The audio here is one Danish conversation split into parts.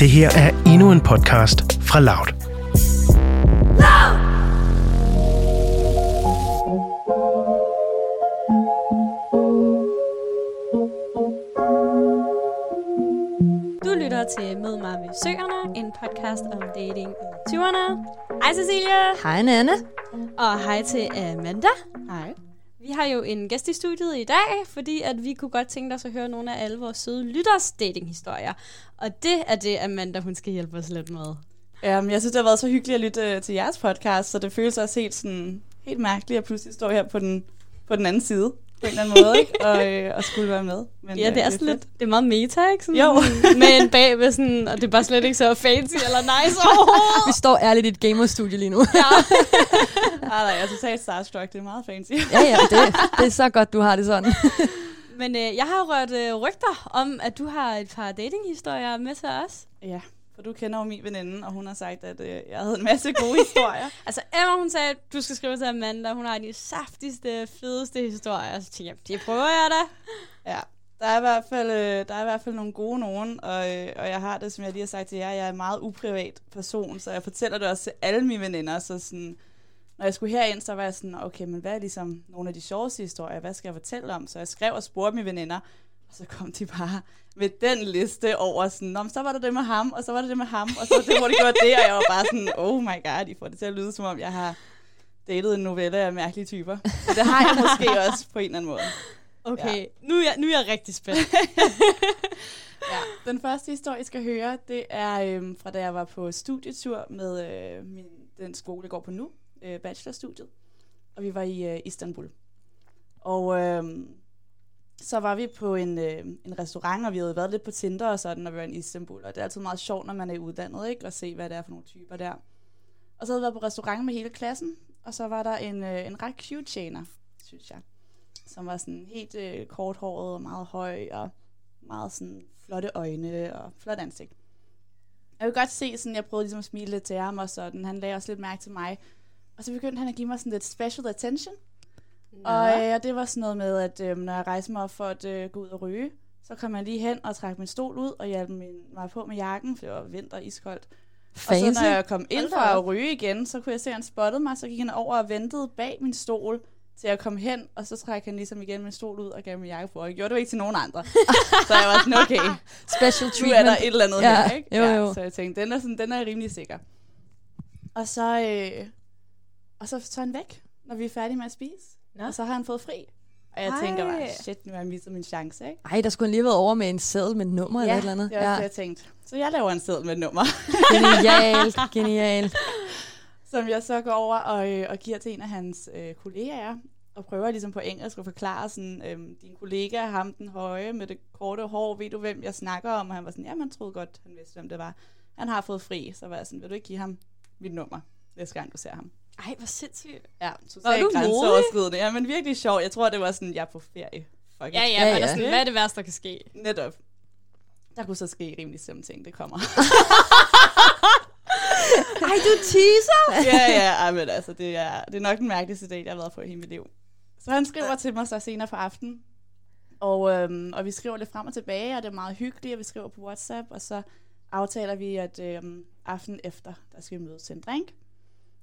Det her er endnu en podcast fra Loud. Du lytter til Mød mig ved Søerne, en podcast om dating i 20'erne. Hej Cecilia, Hej Nanne. og hej til Amanda. Har jo en gæst i studiet i dag, fordi at vi kunne godt tænke os at høre nogle af alle vores søde lytters datinghistorier. Og det er det, Amanda hun skal hjælpe os lidt med. Um, jeg synes, det har været så hyggeligt at lytte øh, til jeres podcast, så det føles også helt, sådan, helt mærkeligt at pludselig stå her på den, på den anden side på en eller anden måde, ikke? Og, øh, og skulle være med. Men, Ja, øh, det er sådan lidt, det er meget meta, ikke? Sådan, Jo. med en bagved sådan, og det er bare slet ikke så fancy eller nice overhovedet. Vi står ærligt i et gamerstudie lige nu. Ja. Ah, nej, jeg er totalt starstruck. Det er meget fancy. ja, ja, det, det er så godt, du har det sådan. Men øh, jeg har rørt øh, rygter om, at du har et par datinghistorier med til os. Ja, for du kender jo min veninde, og hun har sagt, at øh, jeg havde en masse gode historier. Altså Emma, hun sagde, at du skal skrive til Amanda. Hun har de saftigste, fedeste historier. Så tænkte jeg, det prøver jeg da. Ja, der er i hvert fald, øh, der er i hvert fald nogle gode nogen, og, øh, og jeg har det, som jeg lige har sagt til jer, jeg er en meget uprivat person, så jeg fortæller det også til alle mine veninder, så sådan, når jeg skulle herind, så var jeg sådan, okay, men hvad er ligesom nogle af de sjoveste historier, hvad skal jeg fortælle om? Så jeg skrev og spurgte mine veninder, og så kom de bare med den liste over sådan, Nå, men så var det det med ham, og så var det det med ham, og så var det, hvor det gjorde det, og jeg var bare sådan, oh my god, I får det til at lyde, som om jeg har datet en novelle af mærkelige typer. Så det har jeg måske også på en eller anden måde. Okay, ja. nu, er jeg, nu er jeg rigtig spændt. Ja, den første historie, jeg skal høre, det er øhm, fra da jeg var på studietur med øh, min, den skole, jeg går på nu, øh, bachelorstudiet. Og vi var i øh, Istanbul. Og øhm, så var vi på en, øh, en restaurant, og vi havde været lidt på Tinder og sådan, når vi var i Istanbul. Og det er altid meget sjovt, når man er i uddannet, ikke? At se, hvad det er for nogle typer der. Og så havde vi været på restaurant med hele klassen, og så var der en, øh, en ret cute tjener, synes jeg. Som var sådan helt øh, korthåret og meget høj, og meget sådan flotte øjne og flot ansigt. Jeg kunne godt se, sådan, jeg prøvede ligesom at smile lidt til ham og sådan. Han lagde også lidt mærke til mig. Og så begyndte han at give mig sådan lidt special attention. Og øh, det var sådan noget med, at øh, når jeg rejste mig op for at øh, gå ud og ryge, så kom jeg lige hen og trak min stol ud og hjalp min, mig på med jakken, for det var vinter iskoldt. Og Fancy. så når jeg kom ind for at ryge igen, så kunne jeg se, at han spottede mig, så gik han over og ventede bag min stol, til jeg kom hen, og så trak han ligesom igen min stol ud og gav min jakke på. Og jeg gjorde det jo ikke til nogen andre. så jeg var sådan, okay, Special nu treatment. er der et eller andet Ja, her, ikke? jo, jo. Så jeg tænkte, den er, sådan, den er rimelig sikker. Og så, øh, og så tager han væk, når vi er færdige med at spise. Nå. Og så har han fået fri. Og jeg Ej. tænker bare, shit, nu har jeg mistet min chance, ikke? Ej, der skulle han lige have været over med en seddel med nummer eller et eller andet. det var ja. det, jeg tænkte. Så jeg laver en seddel med et nummer, Genialt, genialt. som jeg så går over og, øh, og giver til en af hans øh, kollegaer. Og prøver ligesom på engelsk at forklare sådan, øhm, din kollega, ham den høje med det korte hår, ved du hvem jeg snakker om? Og han var sådan, ja, man troede godt, han vidste, hvem det var. Han har fået fri, så var jeg sådan, vil du ikke give ham mit nummer, næste gang du ser ham? Ej, hvor sindssygt. Ja, totalt du grænseoverskridende. Ja, men virkelig sjov. Jeg tror, det var sådan, jeg er på ferie. Fuck ja, Ja, ja, ja. Sådan, hvad er det værste, der kan ske? Netop. Der kunne så ske rimelig slemme ting, det kommer. Ej, du teaser! ja, ja, ej, men altså, det er, det er nok den mærkeligste date, jeg har været på i hele mit liv. Så han skriver til mig så senere på aftenen, og, øhm, og vi skriver lidt frem og tilbage, og det er meget hyggeligt, og vi skriver på WhatsApp, og så aftaler vi, at øhm, aften efter, der skal vi mødes til en drink.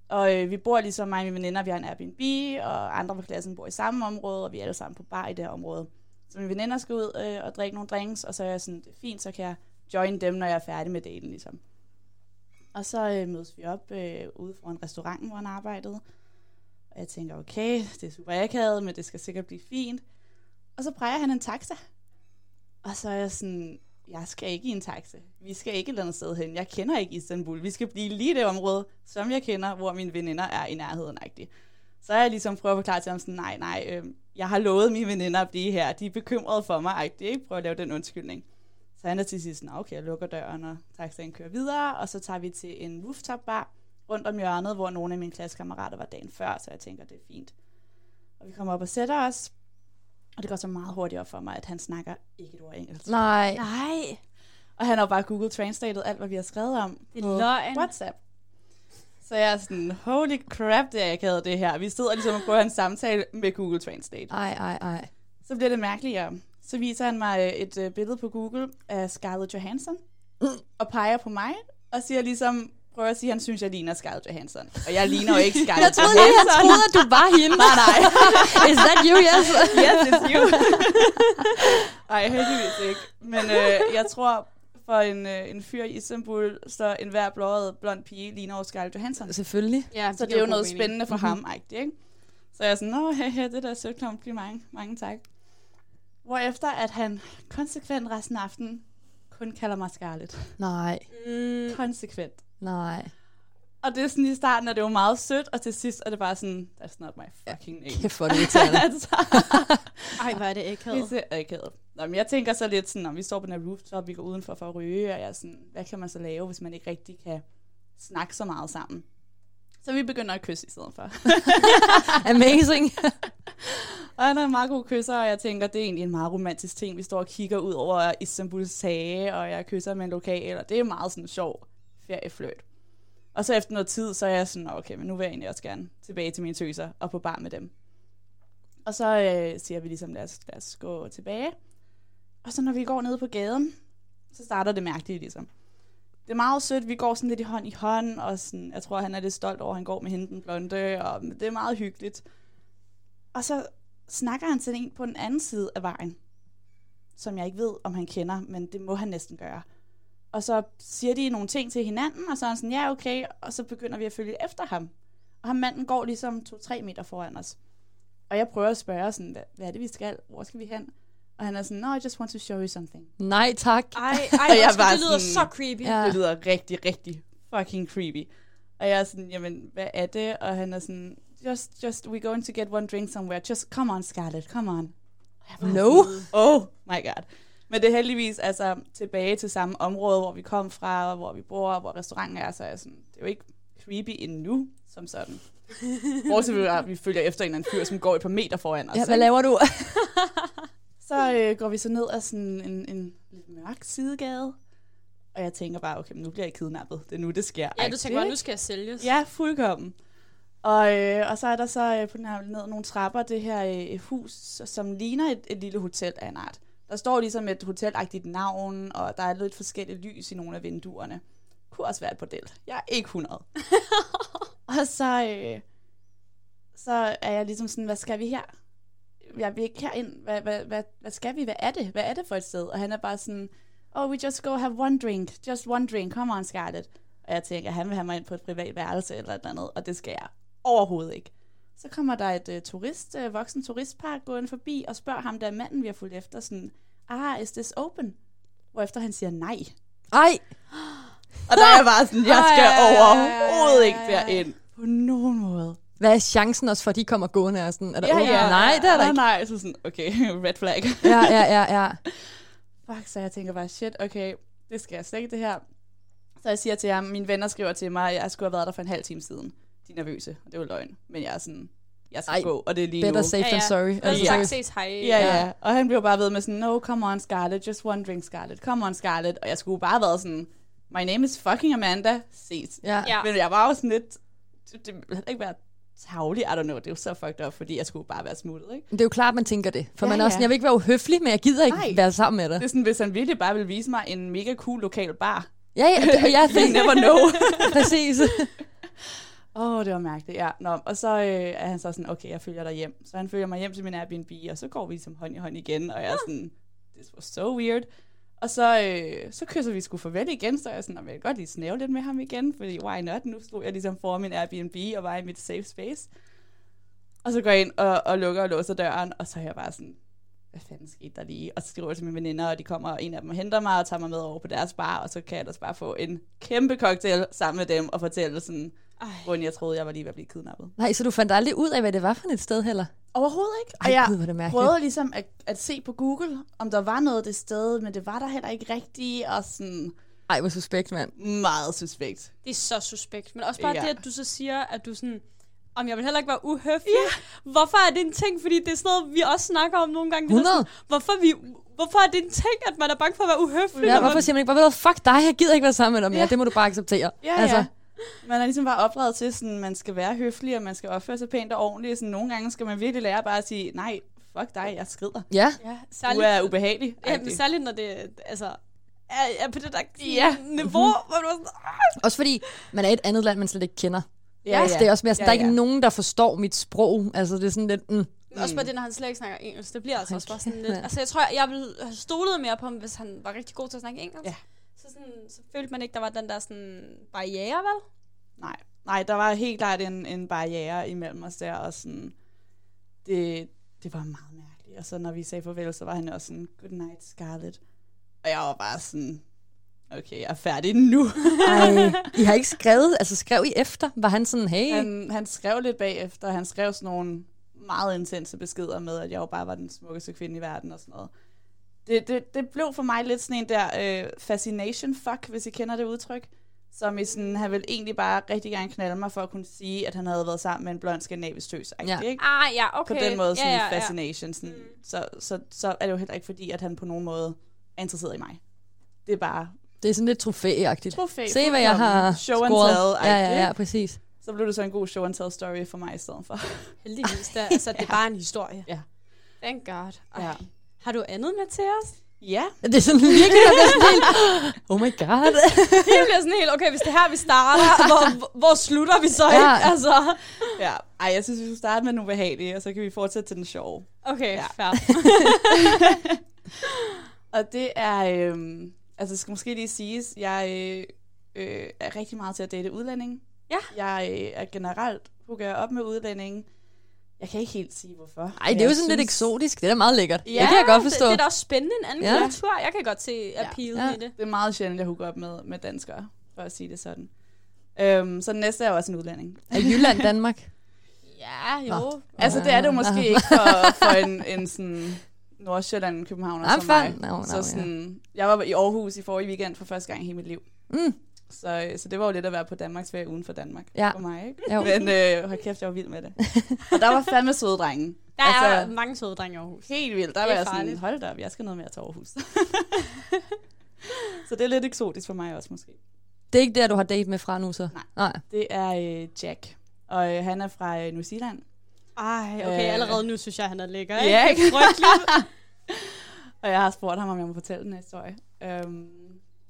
Og øh, vi bor ligesom mig og mine veninder, vi har en Airbnb, og andre fra klassen bor i samme område, og vi er alle sammen på bar i det her område. Så mine veninder skal ud øh, og drikke nogle drinks, og så er jeg sådan, det er fint, så kan jeg join dem, når jeg er færdig med daten, ligesom. Og så øh, mødes vi op øh, ude for en restaurant, hvor han arbejdede. Og jeg tænker, okay, det er super akavet, men det skal sikkert blive fint. Og så præger han en taxa. Og så er jeg sådan, jeg skal ikke i en taxa. Vi skal ikke et eller andet sted hen. Jeg kender ikke Istanbul. Vi skal blive lige i det område, som jeg kender, hvor mine veninder er i nærheden. -agtigt. Så jeg ligesom prøver at forklare til ham sådan, nej, nej, øh, jeg har lovet mine veninder at blive her. De er bekymrede for mig, -agtigt, ikke? prøve at lave den undskyldning. Så han er til sidst sådan, okay, jeg lukker døren, og taxaen kører videre, og så tager vi til en rooftop bar rundt om hjørnet, hvor nogle af mine klassekammerater var dagen før, så jeg tænker, det er fint. Og vi kommer op og sætter os, og det går så meget hurtigt op for mig, at han snakker ikke et ord engelsk. Nej. Nej, Og han har bare Google Translated alt, hvad vi har skrevet om det er løgn. WhatsApp. Så jeg er sådan, holy crap, det er jeg havde det her. Vi sidder ligesom og prøver en samtale med Google Translate. Ej, ej, ej. Så bliver det mærkeligere. Så viser han mig øh, et øh, billede på Google af Scarlett Johansson. og peger på mig, og siger ligesom, prøver at sige, at han synes, jeg ligner Scarlett Johansson. Og jeg ligner jo ikke Scarlett Jeg troede han Johansson. troede, at du var hende. Nej, nej. Is that you, yes? yes, it's you. Ej, heldigvis ikke. Men øh, jeg tror, for en, øh, en fyr i Istanbul, så en hver blåret blond pige ligner jo Scarlett Johansson. Selvfølgelig. Ja, Så det er jo noget spændende for mm-hmm. ham, ikke? Så jeg er sådan, nå, hey, hey, det der er sødt mange, mange tak. Hvorefter at han konsekvent resten af aftenen kun kalder mig Scarlett. Nej, Mm, Konsekvent. Nej. Og det er sådan i starten, at det var meget sødt, og til sidst er det bare sådan, that's not my fucking name. Kæft, hvor er det irriterende. altså, ej, hvor er det det akavet. er akavet. Nå, men jeg tænker så lidt sådan, når vi står på den her rooftop, vi går udenfor for at ryge, og jeg er sådan, hvad kan man så lave, hvis man ikke rigtig kan snakke så meget sammen? Så vi begynder at kysse i stedet for. Amazing. Og han er en meget god kysser, og jeg tænker, det er egentlig en meget romantisk ting. Vi står og kigger ud over Istanbuls hage, og jeg kysser med en lokal, og det er meget sådan en sjov feriefløjt. Og så efter noget tid, så er jeg sådan, okay, men nu vil jeg egentlig også gerne tilbage til mine tøser og på bar med dem. Og så øh, siger vi ligesom, lad os, lad os gå tilbage. Og så når vi går ned på gaden, så starter det mærkeligt ligesom. Det er meget sødt, vi går sådan lidt i hånd i hånd, og sådan, jeg tror, han er lidt stolt over, at han går med hende den blonde, og det er meget hyggeligt. Og så snakker han til en på den anden side af vejen, som jeg ikke ved, om han kender, men det må han næsten gøre. Og så siger de nogle ting til hinanden, og så er han sådan, ja, okay, og så begynder vi at følge efter ham. Og ham manden går ligesom to-tre meter foran os. Og jeg prøver at spørge sådan, hvad, hvad er det, vi skal? Hvor skal vi hen? Og han er sådan, no, I just want to show you something. Nej, tak. Ej, ej, Og jeg var det lyder sådan- så creepy. Ja. Det lyder rigtig, rigtig fucking creepy. Og jeg er sådan, jamen, hvad er det? Og han er sådan, just, just, we're going to get one drink somewhere. Just, come on, Scarlett, come on. Og jeg var No. sådan, Oh my god. Men det er heldigvis altså tilbage til samme område, hvor vi kom fra, og hvor vi bor, og hvor restauranten er, så er sådan, det er jo ikke creepy endnu, som sådan. Bortset fra, at vi følger efter en eller anden fyr, som går et par meter foran os. Ja, hvad laver du? Så øh, går vi så ned ad sådan en, en lidt mørk sidegade. Og jeg tænker bare, okay, men nu bliver jeg kidnappet. Det er nu, det sker. Ja, du tænker bare, nu skal jeg sælges. Ja, fuldkommen. Og, øh, og så er der så øh, på den her ned nogle trapper, det her øh, hus, som ligner et, et lille hotel af en art. Der står ligesom et hotelagtigt navn, og der er lidt forskellige lys i nogle af vinduerne. Kunne også være et bordel. Jeg er ikke 100. og så, øh, så er jeg ligesom sådan, hvad skal vi her? Jeg vil ikke herind. Hvad, hvad, hvad, hvad skal vi? Hvad er det? Hvad er det for et sted? Og han er bare sådan, oh, we just go have one drink. Just one drink. Come on, Scarlett. Og jeg tænker, at han vil have mig ind på et privat værelse eller et eller andet, og det skal jeg overhovedet ikke. Så kommer der et uh, turist, uh, voksen turistpark gående forbi og spørger ham, der er manden, vi har fulgt efter, sådan, ah, is this open? Hvorefter han siger nej. Ej, Og der er jeg bare sådan, jeg skal Ej, overhovedet ej, ikke derind. På nogen måde. hvad er chancen også for, at de kommer gående? Og sådan, er der åbent? Nej, det er der nej, ikke. Nej, så sådan, okay, red flag. Ja, ja, ja, ja. Fuck, så jeg tænker bare, shit, okay, det skal jeg slet ikke det her. Så jeg siger til ham, mine venner skriver til mig, at jeg skulle have været der for en halv time siden. De er nervøse, og det var løgn. Men jeg er sådan, jeg skal Ej, gå, og det er lige Better nu. safe than sorry. Altså, ja. seriøst. ses hej. Ja, ja. Og han blev bare ved med sådan, no, come on, Scarlett, just one drink, Scarlett. Come on, Scarlett. Og jeg skulle bare have været sådan, my name is fucking Amanda. Ses. Ja. Ja. Men jeg var jo sådan lidt, det, det ville ikke være tavlig, I don't know, det er jo så fucked up, fordi jeg skulle bare være smuttet, ikke? Det er jo klart, man tænker det. For Ja, man er også ja. sådan, jeg vil ikke være uhøflig, men jeg gider ikke Nej. være sammen med dig. Det er sådan, hvis han virkelig bare ville vise mig en mega cool lokal bar. Ja, ja, det, ja You fint. never know. Præcis. Åh, oh, det var mærkeligt, ja. Nå, og så øh, er han så sådan, okay, jeg følger dig hjem. Så han følger mig hjem til min Airbnb, og så går vi ligesom hånd i hånd igen, og jeg er sådan, this was so weird. Og så, øh, så kysser vi sgu farvel igen, så jeg sådan, "Nå, men jeg vil godt lige snæve lidt med ham igen, fordi why not? Nu stod jeg ligesom foran min Airbnb og var i mit safe space. Og så går jeg ind og, og lukker og låser døren, og så er jeg bare sådan, hvad fanden skete der lige? Og så skriver jeg til mine veninder, og de kommer, og en af dem henter mig og tager mig med over på deres bar, og så kan jeg ellers bare få en kæmpe cocktail sammen med dem og fortælle sådan, Ej. jeg troede, jeg var lige ved at blive kidnappet. Nej, så du fandt aldrig ud af, hvad det var for et sted heller? Overhovedet ikke. Ej, og jeg gud, det mærkeligt. prøvede ligesom at, at se på Google, om der var noget det sted, men det var der heller ikke rigtigt, og sådan Ej, hvor suspekt, mand. meget suspekt. Det er så suspekt. Men også bare Ja. det, at du så siger, at du sådan, om jeg vil heller ikke være uhøflig. Ja. Hvorfor er det en ting? Fordi det er sådan noget, vi også snakker om nogle gange. Det er 100. Sådan, hvorfor, vi, hvorfor er det en ting, at man er bange for at være uhøflig? Ja, hvorfor man, siger man ikke bare, hvad, fuck dig, jeg gider ikke være sammen med dig mere. Ja. Det må du bare acceptere. Ja, altså, ja. Man er ligesom bare opdraget til, sådan, man skal være høflig, og man skal opføre sig pænt og ordentligt. Sådan, nogle gange skal man virkelig lære bare at sige, nej, fuck dig, jeg skrider. ja. ja, Du særligt, er ubehagelig. ja, men særligt når det, altså, er, er på det der Ja. niveau, hvor du er sådan, "Ah." Også fordi man er i et andet land, man slet ikke kender. Ja, Altså, det er også mere sådan, Ja, der er ikke ja. nogen, der forstår mit sprog. Altså, det er sådan lidt... Mm. Også bare det, når han slet ikke snakker engelsk. Det bliver altså også bare sådan lidt... Ja. Altså, jeg tror, jeg ville have stolet mere på ham, hvis han var rigtig god til at snakke engelsk. Ja. Så, sådan, så følte man ikke, der var den der sådan barriere, vel? Nej, nej, der var helt klart en, en barriere imellem os der, og sådan, det, det var meget mærkeligt. Og så når vi sagde farvel, så var han også sådan, good night, Scarlett. Og jeg var bare sådan, okay, jeg er færdig nu. Ej, I har ikke skrevet, altså skrev I efter? Var han sådan, hey, Han, han skrev lidt bagefter, han skrev sådan nogle meget intense beskeder med, at jeg jo bare var den smukkeste kvinde i verden og sådan noget. Det, det, det blev for mig lidt sådan en der øh, fascination fuck, hvis I kender det udtryk. Som i sådan, han ville egentlig bare rigtig gerne knalde mig for at kunne sige, at han havde været sammen med en blond skandinavisk tøs. Ja. Ikke? Ah, ja, okay. På den måde sådan ja, ja, ja, fascination. Sådan, så, så, så er det jo heller ikke fordi, at han på nogen måde er interesseret i mig. Det er bare det er sådan lidt trofæagtigt. trofæ. Se, hvad jeg har Show and scoret. tell. Ja, ja, ja, præcis. Så blev det så en god show and tell story for mig i stedet for. Heldigvis, der, altså, det er bare en historie. Ja. Thank God. Ej. Ja. Har du andet med til os? Ja, Det er sådan virkelig, der bliver sådan helt, oh my god. Det bliver sådan helt, okay, hvis det er her, vi starter, hvor, hvor slutter vi så Ja. ikke? Altså, ja. Ej, jeg synes, vi skal starte med den ubehagelige, og så kan vi fortsætte til den sjove. okay, Ja. fair. Og det er, øhm, altså det skal måske lige siges, jeg øh, øh, er rigtig meget til at date udlændinge. Ja. Jeg øh, er generelt hooker jeg op med udlændinge. Jeg kan ikke helt sige, hvorfor. Ej, det er jo sådan lidt eksotisk. Det er da meget lækkert. Ja, det kan jeg godt forstå. Det, det er da også spændende, en anden Ja. ja. kultur. Jeg kan godt se appeal Ja. i det. Det er meget sjældent, jeg hooker op med, med danskere, for at sige det sådan. Øhm, så den næste er jo også en udlænding. Er Jylland Danmark? Ja, jo. Nå. Altså, det er det jo måske ikke for, for en, en sådan Nordsjælland Nej, som fair. mig. Nå, nå, så ja. sådan, jeg var i Aarhus i forrige weekend for første gang i hele mit liv. Mm. Så, så det var jo lidt at være på Danmarks ferie uden for Danmark Ja. for mig, ikke? Jo. Men øh, hold kæft, jeg var vild med det. Og der var fandme søde drenge. Der er Altså- mange søde drenge i Aarhus. Helt vildt. Der var er jeg sådan, farligt. hold da op, jeg skal noget mere til Aarhus. så det er lidt eksotisk for mig også måske. Det er ikke der, du har date med fra nu, så? Nej. Nej. Det er øh, Jack, og øh, han er fra øh, New Zealand. Ej, okay, Øh. allerede nu synes jeg, han er lækker, Ja, ikke? ikke? Frygteligt. Og jeg har spurgt ham, om jeg må fortælle den her historie. Um,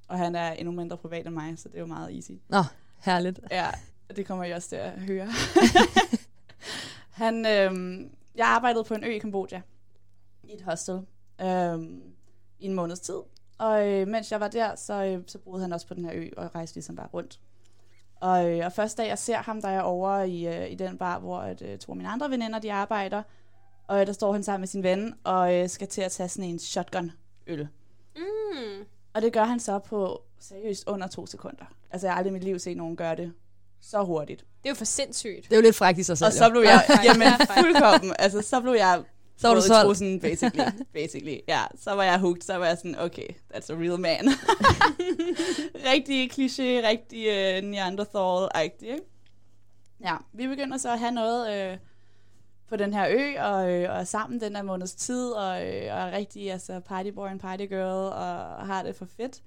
og han er endnu mindre privat end mig, så det er jo meget easy. Nå, herligt. Ja, det kommer jeg også til at høre. han, øhm, jeg arbejdede på en ø i Kambodja, i et hostel, øhm, i en måneds tid. Og øh, mens jeg var der, så, øh, så boede han også på den her ø, og rejste ligesom bare rundt. Og, øh, og første dag, jeg ser ham, der er over i, øh, i den bar, hvor at, øh, to af mine andre veninder, de arbejder. Og øh, der står han sammen med sin ven, og øh, skal til at tage sådan en shotgun-øl. Mm. Og det gør han så på seriøst under to sekunder. Altså, jeg har aldrig i mit liv set nogen gøre det så hurtigt. Det er jo for sindssygt. Det er jo lidt frækt i sig selv. Og så blev jeg, Ja, jamen ja. fuldkommen, altså så blev jeg Så var du solgt. trussen, basically, basically. Ja, så var jeg hooked, så var jeg sådan, okay, that's a real man. rigtig kliché, rigtig uh, Neanderthal-agtig, ikke? Ja, vi begynder så at have noget øh, på den her ø, og, øh, og er sammen den der måneds tid, og, øh, og er rigtig altså, partyboy and partygirl, og har det for fedt.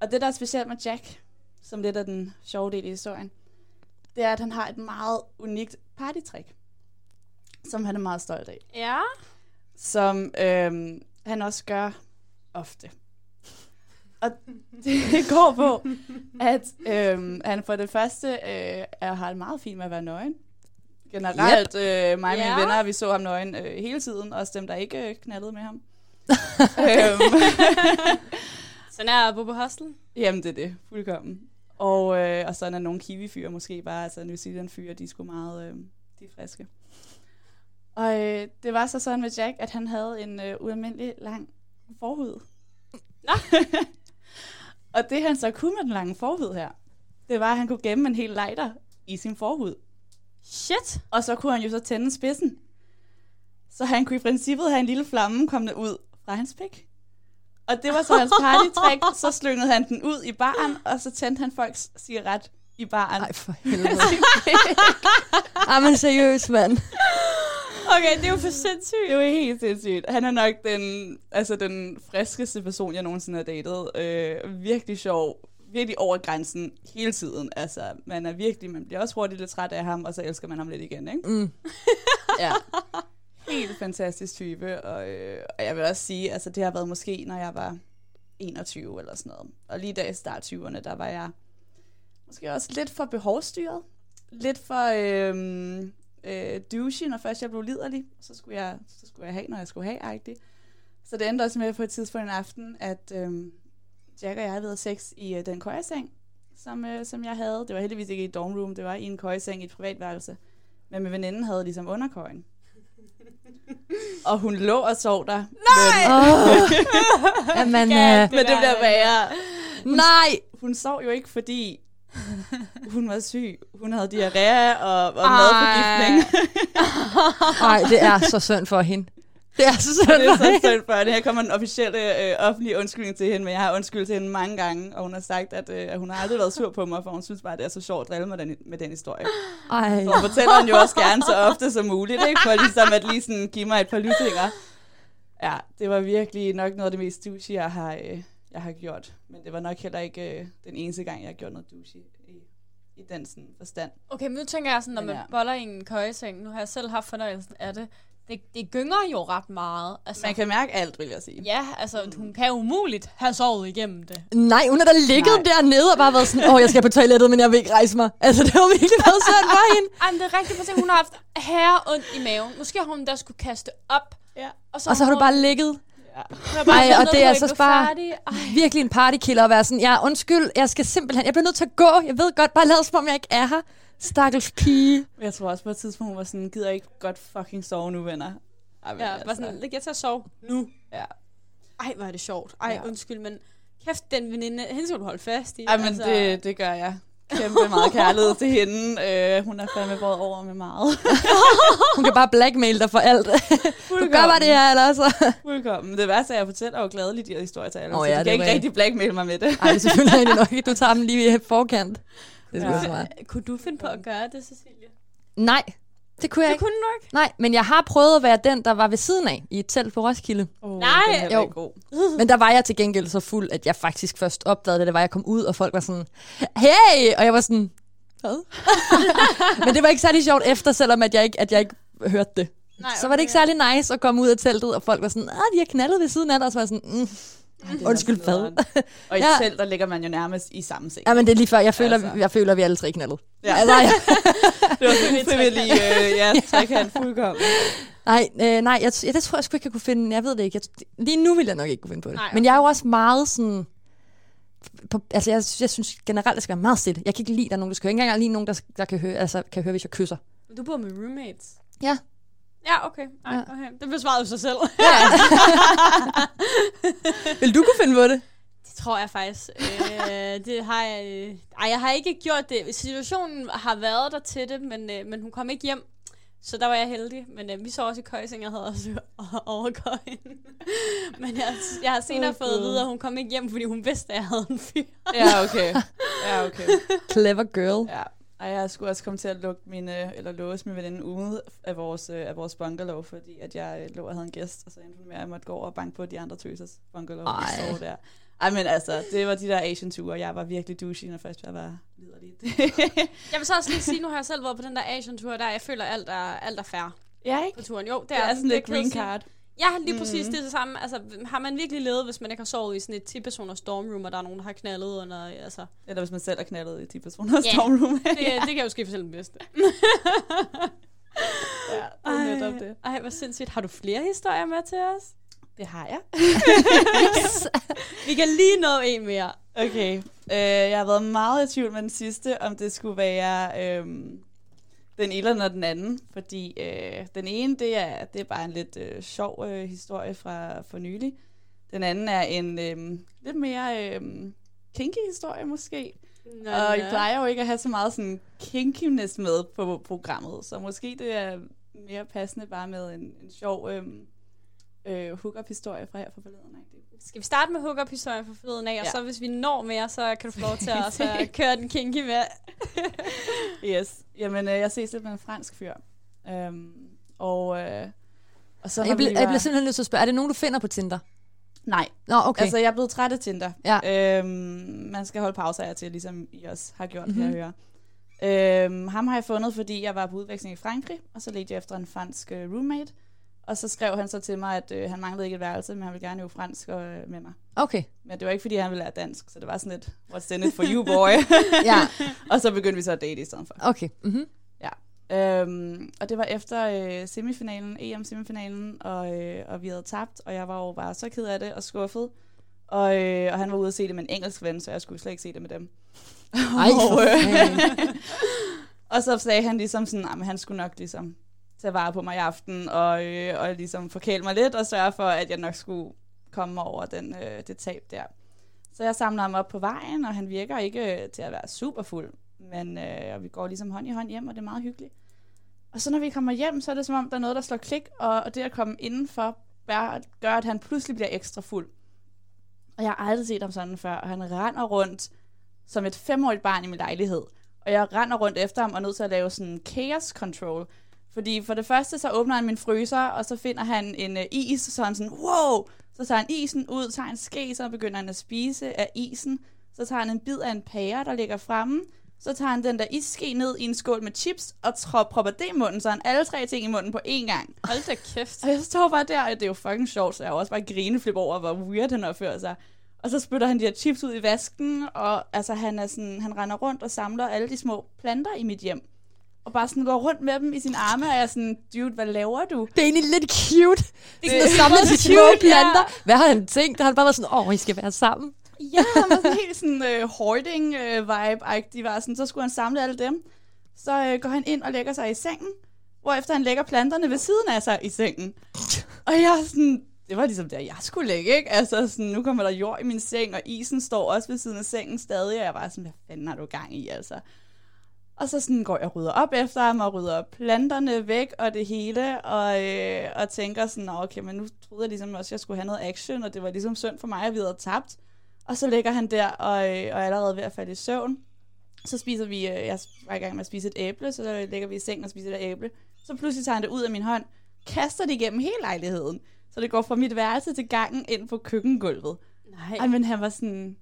Og det, der er specielt med Jack, som lidt af den sjove del i historien, det er, at han har et meget unikt partytrick, som han er meget stolt af. Ja. Som øhm, han også gør ofte. Og det går på, at øhm, han for det første øh, er, har det meget fint med at være nøgen. Generelt, øh, mig og mine Ja. venner, vi så ham nøgen øh, hele tiden, også dem, der ikke øh, knaldede med ham. øhm, Sådan er Bobo Hostel. Jamen, det er det, fuldkommen. Og, øh, og sådan er nogle kiwi-fyre måske bare, altså New Zealand-fyre, de er sgu meget, øh, de er friske. Og øh, det var så sådan med Jack, at han havde en øh, ualmindelig lang forhud. Nå. og det han så kunne med den lange forhud her, det var, at han kunne gemme en hel lighter i sin forhud. Shit. Og så kunne han jo så tænde spidsen. Så han kunne i princippet have en lille flamme kommende ud fra hans pik. Og det var så hans partytrick. Så slyngede han den ud i baren, og så tændte han folks cigaret i baren. Ej, for helvede. Ej, men seriøst, mand. Okay, det er jo for sindssygt. Det var helt sindssygt. Han er nok den, altså den friskeste person, jeg nogensinde har datet. Øh, virkelig sjov. Virkelig over grænsen hele tiden. Altså, man er virkelig, man bliver også hurtigt lidt træt af ham, og så elsker man ham lidt igen, ikke? Mm. Ja. Helt fantastisk type, og, øh, og jeg vil også sige, altså det har været måske, når jeg var 21 eller sådan noget. Og lige da i start 20'erne, der var jeg måske også lidt for behovsstyret. Lidt for øhm, øh, douchey, når først jeg blev liderlig. Så skulle jeg, så skulle jeg have, når jeg skulle have, agtigt. Så det endte også med på et tidspunkt en aften, at øhm, Jack og jeg havde været sex i øh, den køjeseng, som, øh, som jeg havde. Det var heldigvis ikke i et dorm room, det var i en køjeseng i et privatværelse. Men min veninde havde ligesom underkøjen. og hun lå og sov der. Nej! Oh. Jamen, Ja, øh, Men, men det bliver værre. nej! Hun sov jo ikke, fordi hun var syg. Hun havde diarré og, og Ej. madforgiftning. Nej, det er så synd for hende. Det er så synd det er for så hende. synd for hende. Her kommer en officielle øh, offentlig undskyldning til hende, men jeg har undskyldt til hende mange gange, og hun har sagt, at, øh, at hun har aldrig været sur på mig, for hun synes bare, at det er så sjovt at drille med den, med den historie. Ej. Så hun fortæller den jo også gerne så ofte som muligt, ikke? for ligesom at lige sådan give mig et par lyttinger. Ja, det var virkelig nok noget af det mest douche, jeg har, øh, jeg har gjort. Men det var nok heller ikke øh, den eneste gang, jeg har gjort noget douche i, i den sådan forstand. Okay, men nu tænker jeg sådan, når man ja. boller i en køjeseng, nu har jeg selv haft fornøjelsen af det, det, det gynger jo ret meget. Altså, Man kan mærke alt, vil jeg sige. Ja, altså hun kan umuligt have sovet igennem det. Nej, hun har da ligget Nej. dernede og bare været sådan, åh, jeg skal på toilettet, men jeg vil ikke rejse mig. Altså, det har virkelig været synd for hende. Ej, men det er rigtigt, for hun har haft herre ondt i maven. Måske har hun da skulle kaste op. Ja. Og så har du bare ligget. Ja. Ej, og det er altså bare virkelig en partykiller at være sådan, ja, undskyld, jeg skal simpelthen, jeg bliver nødt til at gå. Jeg ved godt, bare lad som om jeg ikke er her. Stakkels pige. Jeg tror også på et tidspunkt, hun var sådan, gider ikke godt fucking sove nu, venner. Ej, men Ja, bare sådan, læg jer til at sove nu. Ja. Ej, hvor er det sjovt. Ej, Ja. undskyld, men kæft, den veninde, hende skal du holde fast i. Ej, men altså... det, det gør jeg. Kæmpe meget kærlighed til hende. Øh, hun er fandme båret over med meget. Hun kan bare blackmail dig for alt. Du gør bare det her, eller så. Fuldkommen. Det værste er, at jeg fortæller jo gladeligt de her historier til alle. Oh, ja, så det er kan ikke rigtig blackmail mig med det. Ej, det er selvfølgelig rigtigt nok. Du tager dem lige i forkant. Det er Ja. smart. Kunne du finde på at gøre det, Cecilie? Nej, det kunne jeg Det ikke. kunne du ikke. Nej, men jeg har prøvet at være den, der var ved siden af i et telt på Roskilde. Oh, Nej. Den Jo. god. Men der var jeg til gengæld så fuld, at jeg faktisk først opdagede det. Det var, jeg kom ud, og folk var sådan, hey! Og jeg var sådan, hvad? men det var ikke særlig sjovt efter, selvom at jeg ikke, at jeg ikke hørte det. Nej, Så var det ikke særlig nice at komme ud af teltet, og folk var sådan, ah, de har knaldet ved siden af dig. Og så var jeg sådan, mm. Er Undskyld, hvad? Og i Ja. ja. telt, der ligger man jo nærmest i samme seng. Ja, men det er lige før. Jeg føler, Altså. jeg føler vi alle tre knaldet. Ja. Altså, jeg, Det var sådan en frivillig, øh, ja, trekant fuldkommen. nej, øh, nej jeg, ja, det tror jeg sgu ikke, jeg kunne finde. Jeg ved det ikke. Jeg, lige nu vil jeg nok ikke kunne finde på det. Nej, Men jeg er jo også meget sådan... På, altså, jeg, jeg synes generelt, det skal være meget stille. Jeg kan ikke lide, at der er nogen, der skal høre. Ikke engang lide nogen, der, der kan, høre, altså, kan høre, hvis jeg kysser. Du bor med roommates. Ja. Ja, okay. Ej, Ja. okay. Det besvarede jo sig selv. Vil du kunne finde på det? Det tror jeg faktisk. øh, det har jeg... øh, Ej, jeg har ikke gjort det. Situationen har været der til det, men, øh, men hun kom ikke hjem. Så der var jeg heldig. Men øh, vi så også i køjeseng, jeg havde også overgøjen. men jeg, jeg har senere Åh, fået at vide, at hun kom ikke hjem, fordi hun vidste, at jeg havde en fyr. Ja, okay. Ja, okay. Clever girl. Ja. Ej, jeg skulle også komme til at lukke min, øh, eller låse min veninde ude af vores, øh, af vores bungalow, fordi at jeg øh, lå og havde en gæst, og så endte hun med, at jeg måtte gå over og banke på de andre tøsers bungalow og sove der. Ej, men altså, det var de der Asian ture, jeg var virkelig douchey, når først jeg var liderlig. Jeg vil så også lige sige, nu har jeg selv været på den der Asian-tur, der jeg føler, alt er, alt er fair ja, ikke? på turen. Jo, det, Det er sådan lidt green sige. Ja, lige præcis Mhm. det er det samme. Altså, har man virkelig levet, hvis man ikke har sovet i sådan et 10-personers dormroom, og der er nogen, der har knaldet under, altså, Eller hvis man selv er knaldet i de personer Ja. stormroom. det, det kan jo ske for selv den bedste. ja, det er netop det. Ej, hvor sindssygt. Har du flere historier med til os? Det har jeg. Vi kan lige nå en mere. Okay. Øh, jeg har været meget i tvivl med den sidste, om det skulle være øhm, den ene eller den anden. Fordi øh, den ene, det er, det er bare en lidt øh, sjov øh, historie fra for nylig. Den anden er en øh, lidt mere øh, kinky historie måske. Nå, Og I nå. plejer jo ikke at have så meget sådan kinkiness med på programmet, så måske det er mere passende bare med en, en sjov øh, øh, hook-up-historie fra her for forleden. Skal vi starte med hookup-historien for forleden af, og Ja. så hvis vi når mere, så kan du få lov til at køre den kinky med. Yes. Jamen, øh, jeg ses lidt med en fransk fyr. Øhm, og, øh, og så Jeg, vi jeg bliver simpelthen nødt til at spørge, er det nogen, du finder på Tinder? Nej, Nå, okay. altså jeg er blevet træt af Tinder. Ja. Øhm, man skal holde pauser af til, ligesom I også har gjort, mm-hmm. Mhm. kan jeg høre. Øhm, ham har jeg fundet, fordi jeg var på udveksling i Frankrig, og så ledte jeg efter en fransk øh, roommate. Og så skrev han så til mig, at øh, han manglede ikke et værelse, men han ville gerne øve fransk øh, med mig. Okay. Men det var ikke, fordi han ville lære dansk, så det var sådan lidt, what's in it for you, boy? Ja, og så begyndte vi så at date i stedet for. okay. Mm-hmm. Øhm, og det var efter øh, semifinalen, EM-semifinalen, og, øh, og vi havde tabt, og jeg var jo bare så ked af det og skuffet. Og, øh, og han var ude at se det med en engelsk ven, så jeg skulle slet ikke se det med dem. Ej, og, øh, og så sagde han ligesom sådan, at han skulle nok ligesom tage vare på mig i aften, og, øh, og ligesom forkæle mig lidt, og sørge for, at jeg nok skulle komme over den, øh, det tab der. Så jeg samler ham op på vejen, og han virker ikke øh, til at være super fuld, men øh, og vi går ligesom hånd i hånd hjem, og det er meget hyggeligt. Og så når vi kommer hjem, så er det som om, der er noget, der slår klik, og, og det at komme indenfor gør, gør, at han pludselig bliver ekstra fuld. Og jeg har aldrig set ham sådan før, og han render rundt som et femårigt barn i min lejlighed. Og jeg render rundt efter ham og er nødt til at lave sådan chaos control. Fordi for det første, så åbner han min fryser, og så finder han en uh, is, så han sådan, wow! Så tager han isen ud, tager en ske, så begynder han at spise af isen. Så tager han en bid af en pære, der ligger fremme. Så tager han den der isske ned i en skål med chips, og tro- propper det i munden, så han alle tre ting i munden på én gang. Hold da kæft. Og jeg står bare der, og det er jo fucking sjovt, så jeg også bare grineflip over, hvor weird han opfører sig. Og så spytter han de her chips ud i vasken, og altså, han, er sådan, han render rundt og samler alle de små planter i mit hjem. Og bare sådan går rundt med dem i sine arme, og jeg er sådan, dude, hvad laver du? Det er egentlig lidt cute. Det er sådan Det- at samle de små cute, ja. planter. Hvad har han tænkt? Har han bare været sådan, åh, oh, I skal være sammen? Ja, han var sådan helt sådan uh, hoarding uh, vibe -agtig, var sådan, så skulle han samle alle dem. Så uh, går han ind og lægger sig i sengen, hvorefter han lægger planterne ved siden af sig i sengen. Og jeg er sådan, det var ligesom der, jeg skulle lægge, ikke? Altså sådan, nu kommer der jord i min seng, og isen står også ved siden af sengen stadig, og jeg var sådan, hvad fanden har du gang i, altså? Og så sådan går jeg og rydder op efter ham, og rydder planterne væk og det hele, og, øh, og tænker sådan, "Nå, okay, men nu troede jeg ligesom også, at jeg skulle have noget action, og det var ligesom synd for mig, at vi havde tabt. Og så ligger han der og, øh, og er allerede ved at falde i søvn. Så spiser vi, øh, jeg var i gang med at spise et æble, så ligger vi i sengen og spiser et æble. Så pludselig tager han det ud af min hånd, kaster det igennem hele lejligheden. Så det går fra mit værelse til gangen ind på køkkengulvet. Nej. Ej, men han var sådan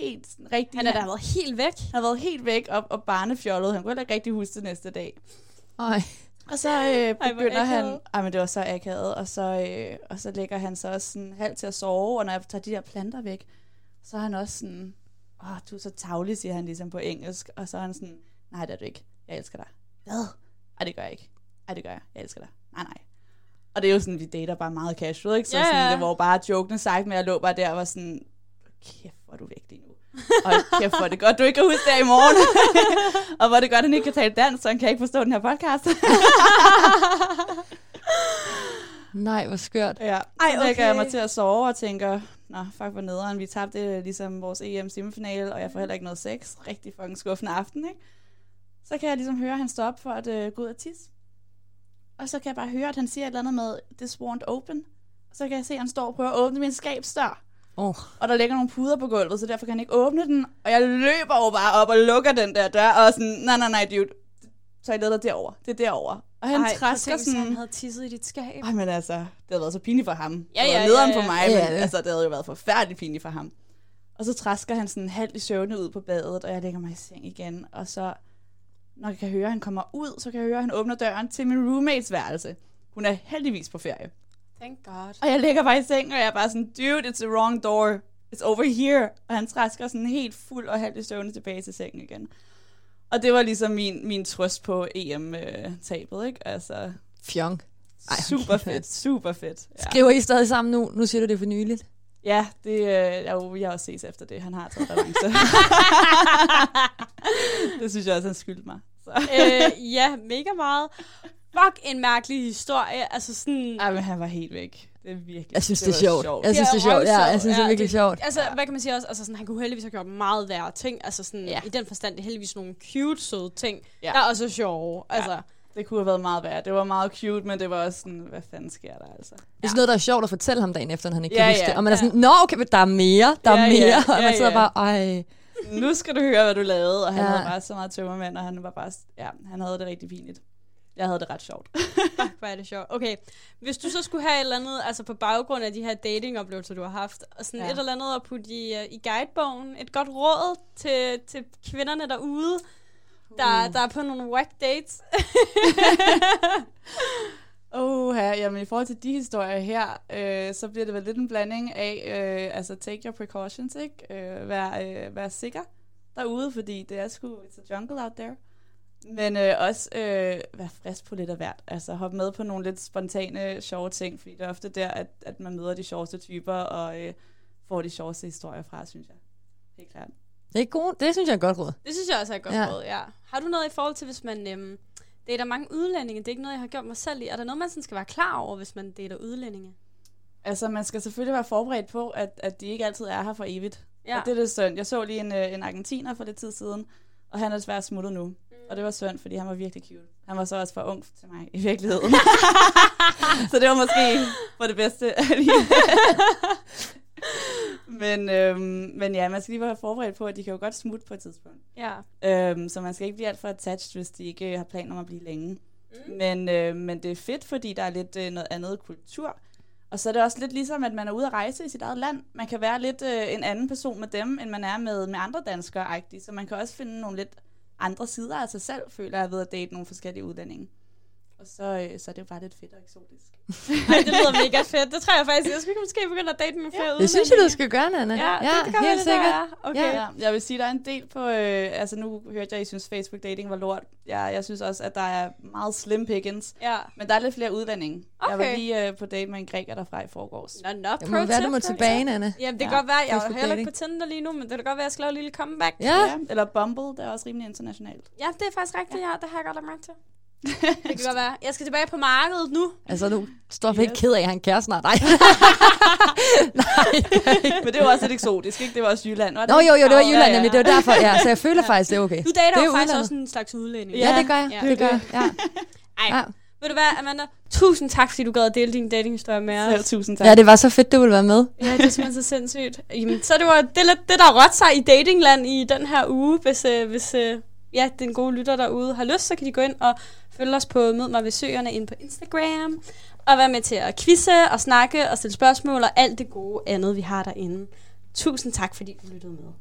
helt sådan, rigtig... Han er da været helt væk. han har været helt væk og, og barnefjollet. Han kunne heller ikke rigtig huske det næste dag. Ej. Og så øh, begynder han... akavet. Ej, men det var så akavet. Og så, øh, og så lægger han så også sådan halvt til at sove, og når jeg tager de der planter væk, så er han også sådan... Åh, du er så tavlig, siger han ligesom på engelsk. Og så er han sådan, nej, det er du ikke. Jeg elsker dig. Hvad? Ej, det gør jeg ikke. Ej, det gør jeg. Jeg elsker dig. Nej, nej. Og det er jo sådan, vi dater bare meget casual, ikke? Så Ja, sådan, det var bare jokende sagt, men jeg lå bare der og var sådan, kæft, hvor er du lige nu. Og kæft, hvor er det godt, du ikke kan huske det i morgen. og hvor er det godt, at han ikke kan tale dansk, så han kan ikke forstå den her podcast. Nej, hvor skørt. Ja, Ej, Ej, så lægger jeg okay. mig til at sove og tænker, nå, fuck hvor nederen, vi tabte ligesom vores EM-semifinale, og jeg får heller ikke noget sex. Rigtig fucking skuffende aften, ikke? Så kan jeg ligesom høre, at han står op for at øh, gå ud og tisse. Og så kan jeg bare høre, at han siger et eller andet med, this won't open. Og så kan jeg se, at han står og prøver at åbne min skabsdør. Oh. Og der ligger nogle puder på gulvet, så derfor kan han ikke åbne den. Og jeg løber jo bare op og lukker den der dør, og sådan, nej, nej, nej, dude. Toilettet er derovre. Det er derovre. Og han Ej, træsker tænke, hvis han sådan... havde tisset i dit skab. Ej, men altså, det havde været så pinligt for ham. Ja, det ja, var nederen ja, ja. for mig, Ja, men ja, det. altså, det havde jo været forfærdeligt pinligt for ham. Og så træsker han sådan halvt i søvne ud på badet, og jeg lægger mig i seng igen. Og så, når jeg kan høre, at han kommer ud, så kan jeg høre, at han åbner døren til min roommates værelse. Hun er heldigvis på ferie. Thank God. Og jeg ligger bare i seng, og jeg er bare sådan, dude, it's the wrong door. It's over here. Og han træsker sådan helt fuld og halvt i søvne tilbage til sengen igen. Og det var ligesom min, min trøst på EM-tabet, ikke? Altså, Fjong. Ej, super fedt, super fedt. Ja. Skriver I stadig sammen nu? Nu siger du det for nyligt. Ja, det, øh, jo, vi har også ses efter det. Han har taget revanche. det synes jeg også, han skyldte mig. Så. øh, ja, mega meget. Fuck, en mærkelig historie. Altså sådan... Ej, men han var helt væk. Det er virkelig Jeg synes, det, var er sjovt. Jeg synes, Ja, det er sjovt. Ja, jeg synes, det er Ja, virkelig det- sjovt. Altså, hvad kan man sige også? Altså, sådan, han kunne heldigvis have gjort meget værre ting. Altså, sådan, Ja. i den forstand, det er heldigvis nogle cute, søde ting, Ja. ja. der er også sjove. Altså, Det kunne have været meget værd. Det var meget cute, men det var også sådan, hvad fanden sker der altså? Det er sådan noget, der er sjovt at fortælle ham dagen efter, når han ikke Ja, kan huske ja, det. Og man er ja. sådan, nå, okay, men der er mere, der er Ja, mere. ja, Og man ja, sidder ja. bare, ej. Nu skal du høre, hvad du lavede. Og han Ja. havde bare så meget tømmermænd, og han var bare, ja, han havde det rigtig pinligt. Jeg havde det ret sjovt. fuck, hvor er det sjovt. Okay, hvis du så skulle have et eller andet, altså på baggrund af de her datingoplevelser, du har haft, og sådan Ja. et eller andet at putte i, uh, i guidebogen, et godt råd til, til kvinderne derude, der, Uh. der er på nogle whack dates. Oh, ja, jamen i forhold til de historier her, øh, så bliver det vel lidt en blanding af, øh, altså take your precautions, ikke? Øh, vær, øh, vær sikker derude, fordi det er sgu, it's a jungle out there. Men øh, også øh, vær frisk på lidt af hvert. Altså hop med på nogle lidt spontane, sjove ting, fordi det er ofte der, at, at man møder de sjoveste typer, og øh, får de sjoveste historier fra, synes jeg. Helt klart. Det er godt. Det synes jeg er et godt råd. Det synes jeg også er et godt Ja. ja. råd, ja. Har du noget i forhold til, hvis man øhm, dater mange udlændinge? Det er ikke noget, jeg har gjort mig selv i. Er der noget, man sådan skal være klar over, hvis man dater udlændinge? Altså, man skal selvfølgelig være forberedt på, at, at de ikke altid er her for evigt. Ja. Og det er lidt synd. Jeg så lige en, øh, en argentiner for lidt tid siden, og han er desværre smuttet nu. Og det var synd, fordi han var virkelig cute. Han var så også for ung til mig i virkeligheden. så det var måske for det bedste. men, øhm, men ja, man skal lige være forberedt på, at de kan jo godt smutte på et tidspunkt. Ja. Øhm, så man skal ikke blive alt for attached, hvis de ikke har planer om at blive længe. Mm. Men, øh, men det er fedt, fordi der er lidt øh, noget andet kultur. Og så er det også lidt ligesom, at man er ude at rejse i sit eget land. Man kan være lidt øh, en anden person med dem, end man er med, med andre danskere -agtigt. Så man kan også finde nogle lidt andre sider af sig selv, føler jeg, ved at date nogle forskellige udlændinge. Og så, øh, så er det jo bare lidt fedt og eksotisk. Ej, det lyder mega fedt. Det tror jeg faktisk. Jeg skulle måske begynde at date med flere Det synes jeg, du skal gøre, Nana. Ja, det, det kan helt det sikkert. Der, er. okay. Ja. Ja. Ja, jeg vil sige, der er en del på... Øh, altså nu hørte jeg, at I synes, Facebook dating var lort. Ja, jeg synes også, at der er meget slim pickings. ja. Men der er lidt flere udlændinge. Jeg var Okay. lige øh, på date med en græker derfra i forgårs. Nå, nå, Det må være, du må tilbage, Nana. Jamen, det kan Ja, godt være. Jeg er heller ikke på Tinder lige nu, men det kan godt være, at jeg skal lave et lille comeback. Ja. Ja. Eller Bumble, det er også rimelig internationalt. Ja, det er faktisk rigtigt, ja. Det har jeg godt lagt mærke til. Det kan godt være. Jeg skal tilbage på markedet nu. Altså, nu står vi ikke ked af, at jeg har en kæreste snart. Nej. Men det var også lidt eksotisk, ikke? Det var også Jylland. Var det? Nå jo, jo, det var Jylland, ja, nemlig. Det var derfor, ja. Så jeg føler faktisk, det er okay. Du dater Det er jo faktisk udlandet. også en slags udlænding. Ja, det gør jeg. Ja. Det gør jeg. Ja. Ej, Ja. ved du hvad, Amanda? Tusind tak, fordi du gad at dele din datinghistorie med os. Selv tusind tak. ja, det var så fedt, du ville være med. Ja, det er simpelthen så sindssygt. Jamen, så det var det, lidt det, der råt sig i datingland i den her uge. Hvis, øh, hvis øh, ja, den gode lytter derude har lyst, så kan de gå ind og følge os på Mød mig ved Søerne ind på Instagram. Og være med til at quizze og snakke og stille spørgsmål og alt det gode andet, vi har derinde. Tusind tak, fordi du lyttede med.